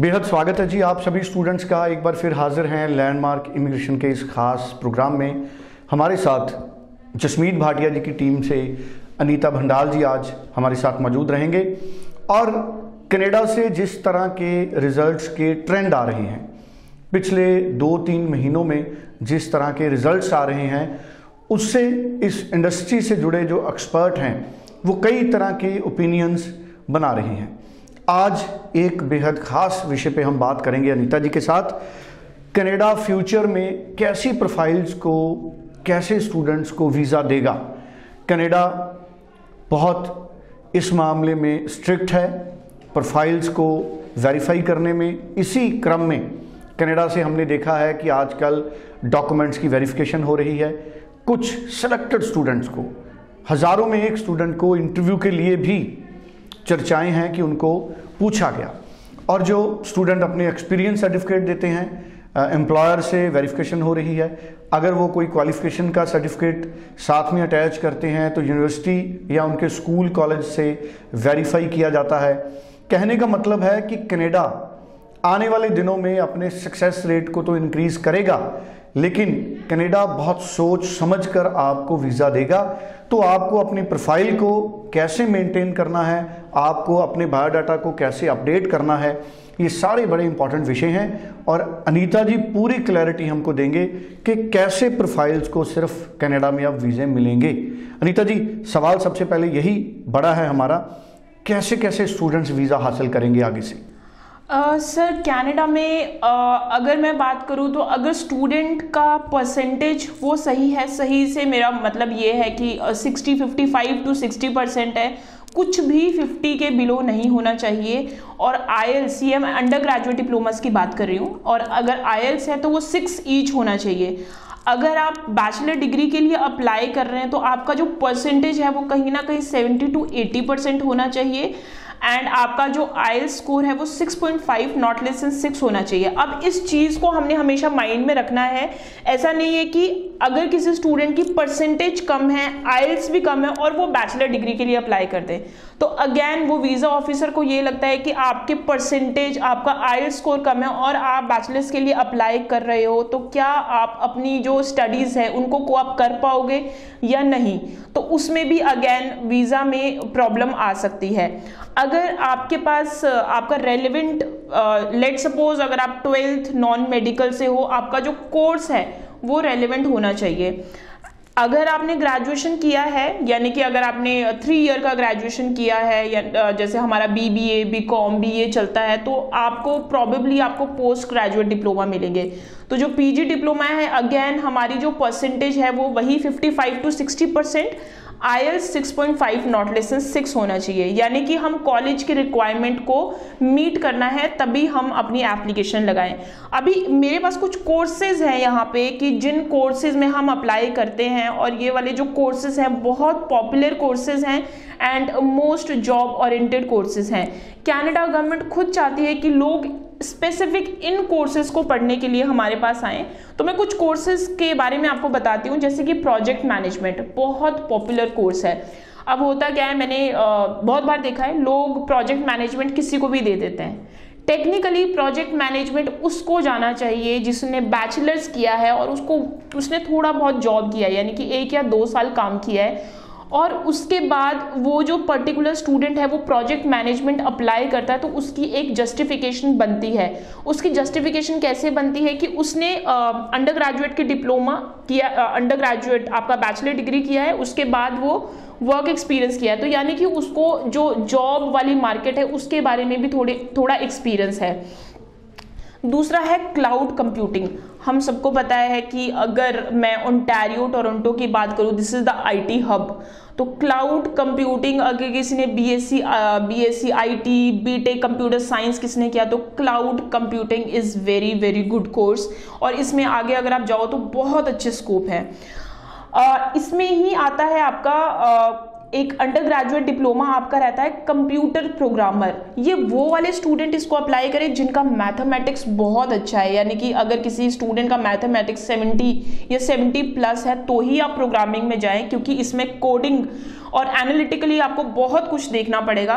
बेहद स्वागत है जी आप सभी स्टूडेंट्स का। एक बार फिर हाजिर हैं लैंडमार्क इमिग्रेशन के इस खास प्रोग्राम में। हमारे साथ जसमीत भाटिया जी की टीम से अनीता भंडाल जी आज हमारे साथ मौजूद रहेंगे। और कनाडा से जिस तरह के रिजल्ट्स के ट्रेंड आ रहे हैं, पिछले दो तीन महीनों में जिस तरह के रिजल्ट्स आ रहे हैं, उससे इस इंडस्ट्री से जुड़े जो एक्सपर्ट हैं, वो कई तरह के ओपिनियंस बना रहे हैं। आज एक बेहद खास विषय पे हम बात करेंगे अनीता जी के साथ। कनाडा फ्यूचर में कैसी प्रोफाइल्स को, कैसे स्टूडेंट्स को वीज़ा देगा? कनाडा बहुत इस मामले में स्ट्रिक्ट है प्रोफाइल्स को वेरीफाई करने में। इसी क्रम में कनाडा से हमने देखा है कि आजकल डॉक्यूमेंट्स की वेरिफिकेशन हो रही है। कुछ सिलेक्टेड स्टूडेंट्स को, हज़ारों में एक स्टूडेंट को इंटरव्यू के लिए भी चर्चाएँ हैं कि उनको पूछा गया। और जो स्टूडेंट अपने एक्सपीरियंस सर्टिफिकेट देते हैं एम्प्लॉयर से वेरिफिकेशन हो रही है। अगर वो कोई क्वालिफिकेशन का सर्टिफिकेट साथ में अटैच करते हैं तो यूनिवर्सिटी या उनके स्कूल कॉलेज से वेरीफाई किया जाता है। कहने का मतलब है कि कनाडा आने वाले दिनों में अपने सक्सेस रेट को तो इंक्रीज करेगा लेकिन कनाडा बहुत सोच समझ कर आपको वीज़ा देगा। तो आपको अपनी प्रोफ़ाइल को कैसे मेंटेन करना है? आपको अपने बायोडाटा को कैसे अपडेट करना है? ये सारे बड़े इंपॉर्टेंट विषय हैं और अनीता जी, पूरी क्लैरिटी हमको देंगे कि कैसे प्रोफाइल्स को सिर्फ़ कनाडा में अब वीज़े मिलेंगे। अनीता जी, सवाल सबसे पहले यही बड़ा है हमारा कैसे कैसे स्टूडेंट्स वीज़ा हासिल करेंगे आगे से? सर uh, कनाडा में uh, अगर मैं बात करूँ तो अगर स्टूडेंट का परसेंटेज वो सही है सही से मेरा मतलब ये है कि sixty fifty five to sixty percent है कुछ भी फिफ्टी के बिलो नहीं होना चाहिए। और I L C M undergraduate diplomas की बात कर रही हूँ और अगर आई एल्स है तो वो सिक्स ईच होना चाहिए। अगर आप बैचलर डिग्री के लिए अप्लाई कर रहे हैं तो आपका जो परसेंटेज है वो कहीं ना कहीं सेवेंटी टू एटी परसेंट होना चाहिए। एंड आपका जो आयल स्कोर है वो 6.5 नॉट लेस देन सिक्स होना चाहिए। अब इस चीज़ को हमने हमेशा माइंड में रखना है। ऐसा नहीं है कि अगर किसी स्टूडेंट की परसेंटेज कम है आयल्स भी कम है और वो बैचलर डिग्री के लिए अप्लाई कर दे। तो अगेन वो वीज़ा ऑफिसर को ये लगता है कि आपके परसेंटेज आपका आयल स्कोर कम है और आप बैचलर्स के लिए अप्लाई कर रहे हो। तो क्या आप अपनी जो स्टडीज़ है, उनको को आप कर पाओगे या नहीं? तो उसमें भी अगेन वीज़ा में प्रॉब्लम आ सकती है। अगर आपके पास आपका रेलिवेंट लेट सपोज़ अगर आप ट्वेल्थ नॉन मेडिकल से हो, आपका जो कोर्स है, वो रेलिवेंट होना चाहिए। अगर आपने ग्रेजुएशन किया है, यानी कि अगर आपने थ्री ईयर का ग्रेजुएशन किया है, या जैसे हमारा B B A B com B A चलता है तो आपको प्रॉबेबली आपको पोस्ट ग्रेजुएट डिप्लोमा मिलेंगे। तो जो पीजी डिप्लोमा है अगेन हमारी जो परसेंटेज है, वो वही 55 to 60 percent I six point five not less than six होना चाहिए। यानी कि हम कॉलेज के रिक्वायरमेंट को मीट करना है, तभी हम अपनी एप्लीकेशन लगाएँ। अभी मेरे पास कुछ कोर्सेज हैं यहाँ पे कि जिन कोर्सेज में हम अप्लाई करते हैं और ये वाले जो कोर्सेज हैं, बहुत पॉपुलर कोर्सेज हैं and most job oriented courses हैं। कैनेडा गवर्नमेंट खुद चाहती है कि लोग स्पेसिफिक इन कोर्सेज को पढ़ने के लिए हमारे पास आए। तो मैं कुछ कोर्सेज के बारे में आपको बताती हूँ, जैसे कि प्रोजेक्ट मैनेजमेंट बहुत पॉपुलर कोर्स है। अब होता क्या है, मैंने बहुत बार देखा है, लोग प्रोजेक्ट मैनेजमेंट किसी को भी दे देते हैं। टेक्निकली प्रोजेक्ट मैनेजमेंट उसको जाना चाहिए जिसने बैचलर्स किया है और उसको, उसने थोड़ा बहुत जॉब किया है, यानी कि एक या दो साल काम किया है। और उसके बाद वो जो पर्टिकुलर स्टूडेंट है, वो प्रोजेक्ट मैनेजमेंट अप्लाई करता है तो उसकी एक जस्टिफिकेशन बनती है। उसकी जस्टिफिकेशन कैसे बनती है कि उसने अंडर ग्रेजुएट के डिप्लोमा किया अंडर ग्रेजुएट आपका बैचलर डिग्री किया है, उसके बाद वो वर्क एक्सपीरियंस किया है। तो यानी कि उसको जो जॉब वाली मार्केट है, उसके बारे में भी थोड़े, थोड़ा एक्सपीरियंस है। दूसरा है क्लाउड कंप्यूटिंग हम सबको पता है कि अगर मैं ओंटारियो टोरंटो की बात करूँ this is the IT hub तो क्लाउड कंप्यूटिंग अगर किसी ने BSc BSc IT BTech computer science किसने किया तो cloud computing is very very good course और इसमें आगे अगर आप जाओ तो बहुत अच्छे स्कोप है। इसमें ही आता है आपका एक अंडर ग्रेजुएट डिप्लोमा आपका रहता है कंप्यूटर प्रोग्रामर ये वो वाले स्टूडेंट इसको अप्लाई करें जिनका मैथमेटिक्स बहुत अच्छा है। यानी कि अगर किसी स्टूडेंट का मैथमेटिक्स 70 या 70 प्लस है तो ही आप प्रोग्रामिंग में जाएँ, क्योंकि इसमें कोडिंग और एनालिटिकली आपको बहुत कुछ देखना पड़ेगा।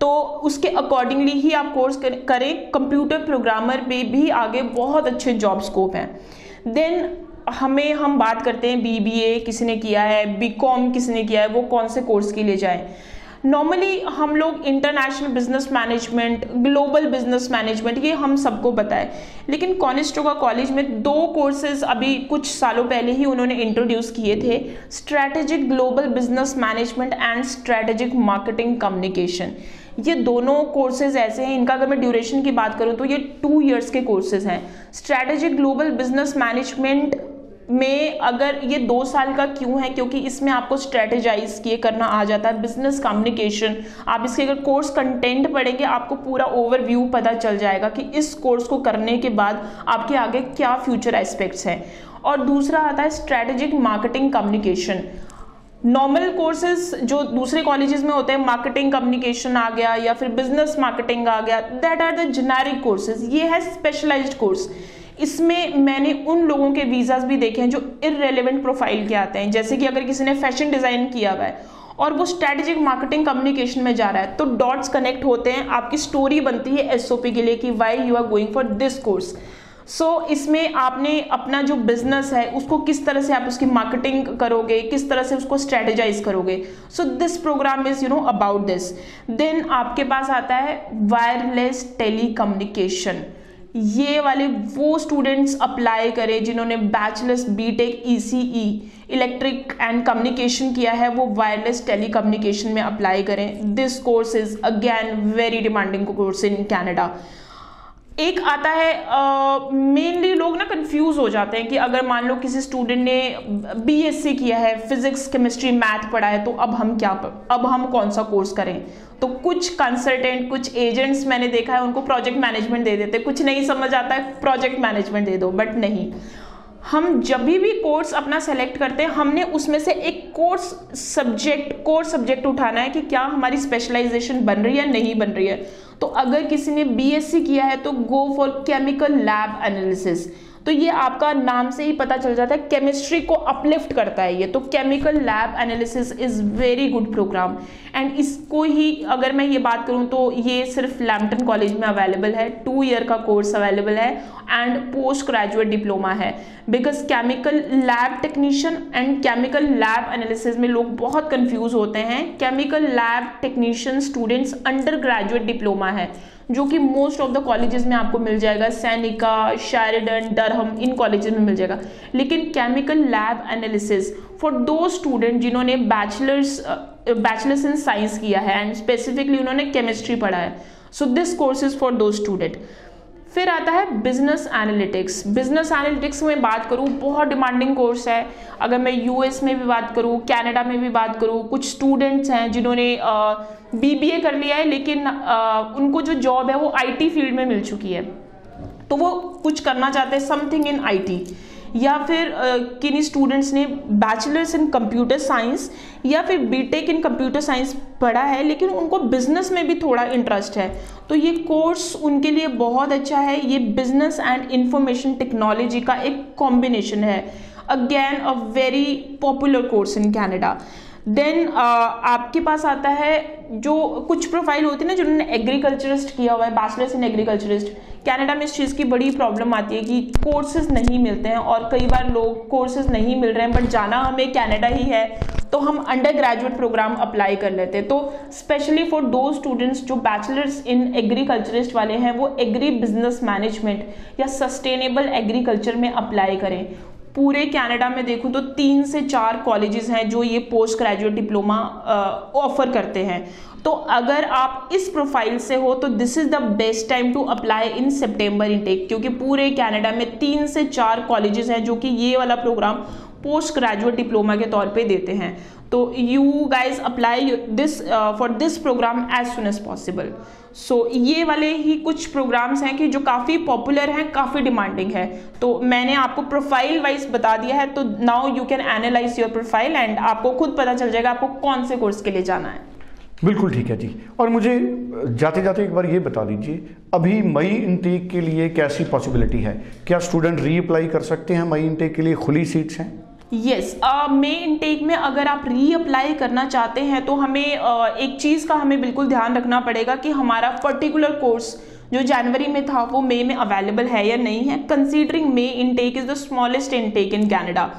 तो उसके अकॉर्डिंगली ही आप कोर्स करें कंप्यूटर प्रोग्रामर पे भी आगे बहुत अच्छे जॉब स्कोप हैं। देन हमें हम बात करते हैं बीबीए किसी ने किया है बीकॉम किसी ने किया है, वो कौन से कोर्स के लिए जाएँ? नॉर्मली हम लोग international business management global business management ये हम सबको है। लेकिन कॉनिस्टोगा कॉलेज में दो कोर्सेज अभी कुछ सालों पहले ही उन्होंने इंट्रोड्यूस किए थे strategic global business management and strategic marketing communication ये दोनों कोर्सेज ऐसे हैं, इनका अगर मैं ड्यूरेशन की बात करूँ तो ये टू इयर्स के कोर्सेज हैं। स्ट्रैटेजिक ग्लोबल बिज़नेस मैनेजमेंट में अगर ये दो साल का क्यों है? क्योंकि इसमें आपको स्ट्रेटेजाइज किए करना आ जाता है बिज़नेस कम्युनिकेशन आप इसके अगर कोर्स कंटेंट पढ़ेंगे, आपको पूरा ओवरव्यू पता चल जाएगा कि इस कोर्स को करने के बाद आपके आगे क्या फ्यूचर एस्पेक्ट्स हैं। और दूसरा आता है strategic marketing communication normal courses जो दूसरे कॉलेजेस में होते हैं मार्केटिंग कम्युनिकेशन आ गया या फिर बिज़नेस मार्केटिंग आ गया that are the generic courses ये है स्पेशलाइज्ड कोर्स इसमें मैंने उन लोगों के वीज़ाज भी देखे हैं जो इरेलीवेंट प्रोफ़ाइल के आते हैं। जैसे कि अगर किसी ने फ़ैशन डिज़ाइन किया हुआ है और वो स्ट्रेटेजिक मार्केटिंग कम्युनिकेशन में जा रहा है तो डॉट्स कनेक्ट होते हैं। आपकी स्टोरी बनती है एसओपी के लिए कि why you are going for this course so so, इसमें आपने अपना जो बिज़नेस है उसको किस तरह से आप उसकी मार्केटिंग करोगे किस तरह से उसको स्ट्रेटेजाइज करोगे। So this programme is you know about this then आपके पास आता है वायरलेस टेली कम्युनिकेशन ये वाले वो स्टूडेंट्स अप्लाई करें जिन्होंने bachelors BTech ECE electric and communication किया है, वो वायरलेस टेली कम्युनिकेशन में अप्लाई करें। This course is again very demanding course in Canada एक आता है मेनली लोग ना कंफ्यूज हो जाते हैं कि अगर मान लो किसी स्टूडेंट ने बीएससी किया है फिजिक्स केमिस्ट्री मैथ पढ़ा है तो अब हम क्या अब हम कौन सा कोर्स करें? तो कुछ कंसल्टेंट कुछ एजेंट्स मैंने देखा है, उनको प्रोजेक्ट मैनेजमेंट दे देते कुछ नहीं समझ आता है प्रोजेक्ट मैनेजमेंट दे दो बट नहीं। हम जब भी कोर्स अपना सेलेक्ट करते हैं, हमने उसमें से एक कोर्स सब्जेक्ट कोर्स सब्जेक्ट उठाना है कि क्या हमारी स्पेशलाइजेशन बन रही है नहीं बन रही है। तो अगर किसी ने बीएससी किया है तो go for chemical lab analysis तो ये आपका नाम से ही पता चल जाता है केमिस्ट्री को अपलिफ्ट करता है ये। तो chemical lab analysis is very good programme and इसको ही अगर मैं ये बात करूँ तो ये सिर्फ़ लैम्पटन कॉलेज में अवेलेबल है टू ईयर का कोर्स अवेलेबल है एंड पोस्ट ग्रेजुएट डिप्लोमा है। Because chemical lab technician and chemical lab analysis में लोग बहुत कंफ्यूज होते हैं। Chemical lab technician students undergraduate diploma है। जो कि मोस्ट ऑफ़ द कॉलेजेस में आपको मिल जाएगा सैनिका शेरिडन डरहम इन कॉलेजेस में मिल जाएगा। लेकिन chemical lab analysis for those student जिन्होंने बैचलर्स बैचलर्स इन साइंस किया है एंड स्पेसिफिकली उन्होंने केमिस्ट्री पढ़ा है। So this course is for those student फिर आता है बिज़नेस एनालिटिक्स बिज़नेस एनालिटिक्स में बात करूँ बहुत डिमांडिंग कोर्स है। अगर मैं यूएस में भी बात करूँ कनाडा में भी बात करूँ कुछ स्टूडेंट्स हैं जिन्होंने बीबीए कर लिया है लेकिन आ, उनको जो जॉब है वो आईटी फ़ील्ड में मिल चुकी है। तो वो कुछ करना चाहते हैं समथिंग इन आईटी या फिर किन्हीं स्टूडेंट्स ने बैचलर्स इन कंप्यूटर साइंस या फिर बीटेक इन कंप्यूटर साइंस पढ़ा है, लेकिन उनको बिज़नेस में भी थोड़ा इंटरेस्ट है। तो ये कोर्स उनके लिए बहुत अच्छा है। ये बिज़नेस एंड इंफॉर्मेशन टेक्नोलॉजी का एक कॉम्बिनेशन है। Again a very popular course in Canada then uh, आपके पास आता है जो कुछ प्रोफ़ाइल होती है ना जिन्होंने एग्रीकल्चरिस्ट किया हुआ है बैचलर्स इन एग्रीकल्चरिस्ट कनाडा में इस चीज़ की बड़ी प्रॉब्लम आती है कि कोर्सेज नहीं मिलते हैं और कई बार लोग कोर्सेज नहीं मिल रहे हैं बट जाना हमें कनाडा ही है तो हम अंडर ग्रेजुएट प्रोग्राम अप्लाई कर लेते हैं। तो स्पेशली फॉर दो स्टूडेंट्स जो बैचलर्स इन एग्रीकल्चरिस्ट वाले हैं वो एग्री बिज़नेस मैनेजमेंट या सस्टेनेबल एग्रीकल्चर में अप्लाई करें। पूरे कनाडा में देखूँ तो तीन से चार कॉलेजेस हैं जो ये पोस्ट ग्रेजुएट डिप्लोमा ऑफ़र करते हैं। तो अगर आप इस प्रोफ़ाइल से हो तो this is the best time to apply in September intake क्योंकि पूरे कनाडा में तीन से चार कॉलेजेस हैं जो कि ये वाला प्रोग्राम पोस्ट ग्रेजुएट डिप्लोमा के तौर पे देते हैं। तो you guys apply this for this programme as soon as possible so ये वाले ही कुछ प्रोग्राम्स हैं कि जो काफ़ी पॉपुलर हैं, काफ़ी डिमांडिंग है। तो मैंने आपको प्रोफ़ाइल वाइज बता दिया है तो now you can analyse your profile and आपको खुद पता चल जाएगा आपको कौन से कोर्स के लिए जाना है। बिल्कुल ठीक है जी। और मुझे जाते जाते एक बार ये बता दीजिए, अभी मई इनटेक के लिए कैसी पॉसिबिलिटी है? क्या स्टूडेंट रीअप्लाई कर सकते हैं मई इनटेक के लिए? खुली सीट्स हैं? यस मे इनटेक में अगर आप री अप्लाई करना चाहते हैं तो हमें uh, एक चीज़ का हमें बिल्कुल ध्यान रखना पड़ेगा कि हमारा पर्टिकुलर कोर्स जो जनवरी में था वो मई में अवेलेबल है या नहीं है। Considering May intake is the smallest intake in Canada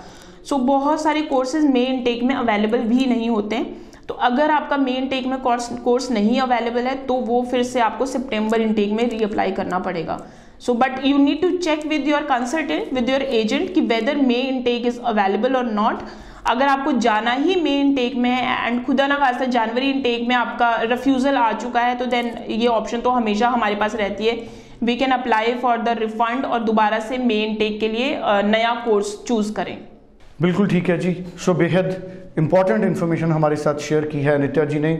so बहुत सारे कोर्सेज मे इनटेक में अवेलेबल भी नहीं होते हैं। तो अगर आपका मे इनटेक में कोर्स कोर्स नहीं अवेलेबल है तो वो फिर से आपको सितंबर इनटेक में रीअप्लाई करना पड़ेगा। So but you need to check with your consultant with your agent कि whether May intake is available और नॉट अगर आपको जाना ही मे इनटेक में है एंड खुदा ना खासा जनवरी इनटेक में आपका रिफ्यूज़ल आ चुका है तो देन ये ऑप्शन तो हमेशा हमारे पास रहती है। We can apply for the refund और दोबारा से मे इनटेक के लिए नया कोर्स चूज़ करें। बिल्कुल ठीक है जी। सो बेहद इंपॉर्टेंट इन्फॉर्मेशन हमारे साथ शेयर की है, नित्या जी ने।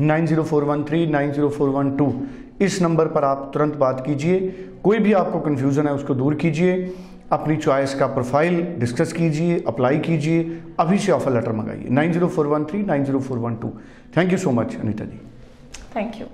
Nine zero four one three, nine zero four one two. इस नंबर पर आप तुरंत बात कीजिए। कोई भी आपको कन्फ्यूज़न है, उसको दूर कीजिए। अपनी चॉइस का प्रोफ़ाइल डिस्कस कीजिए अप्लाई कीजिए। अभी से offer letter मंगाइए। Nine zero four one three nine zero four one two thank you so much Anita ji. Thank you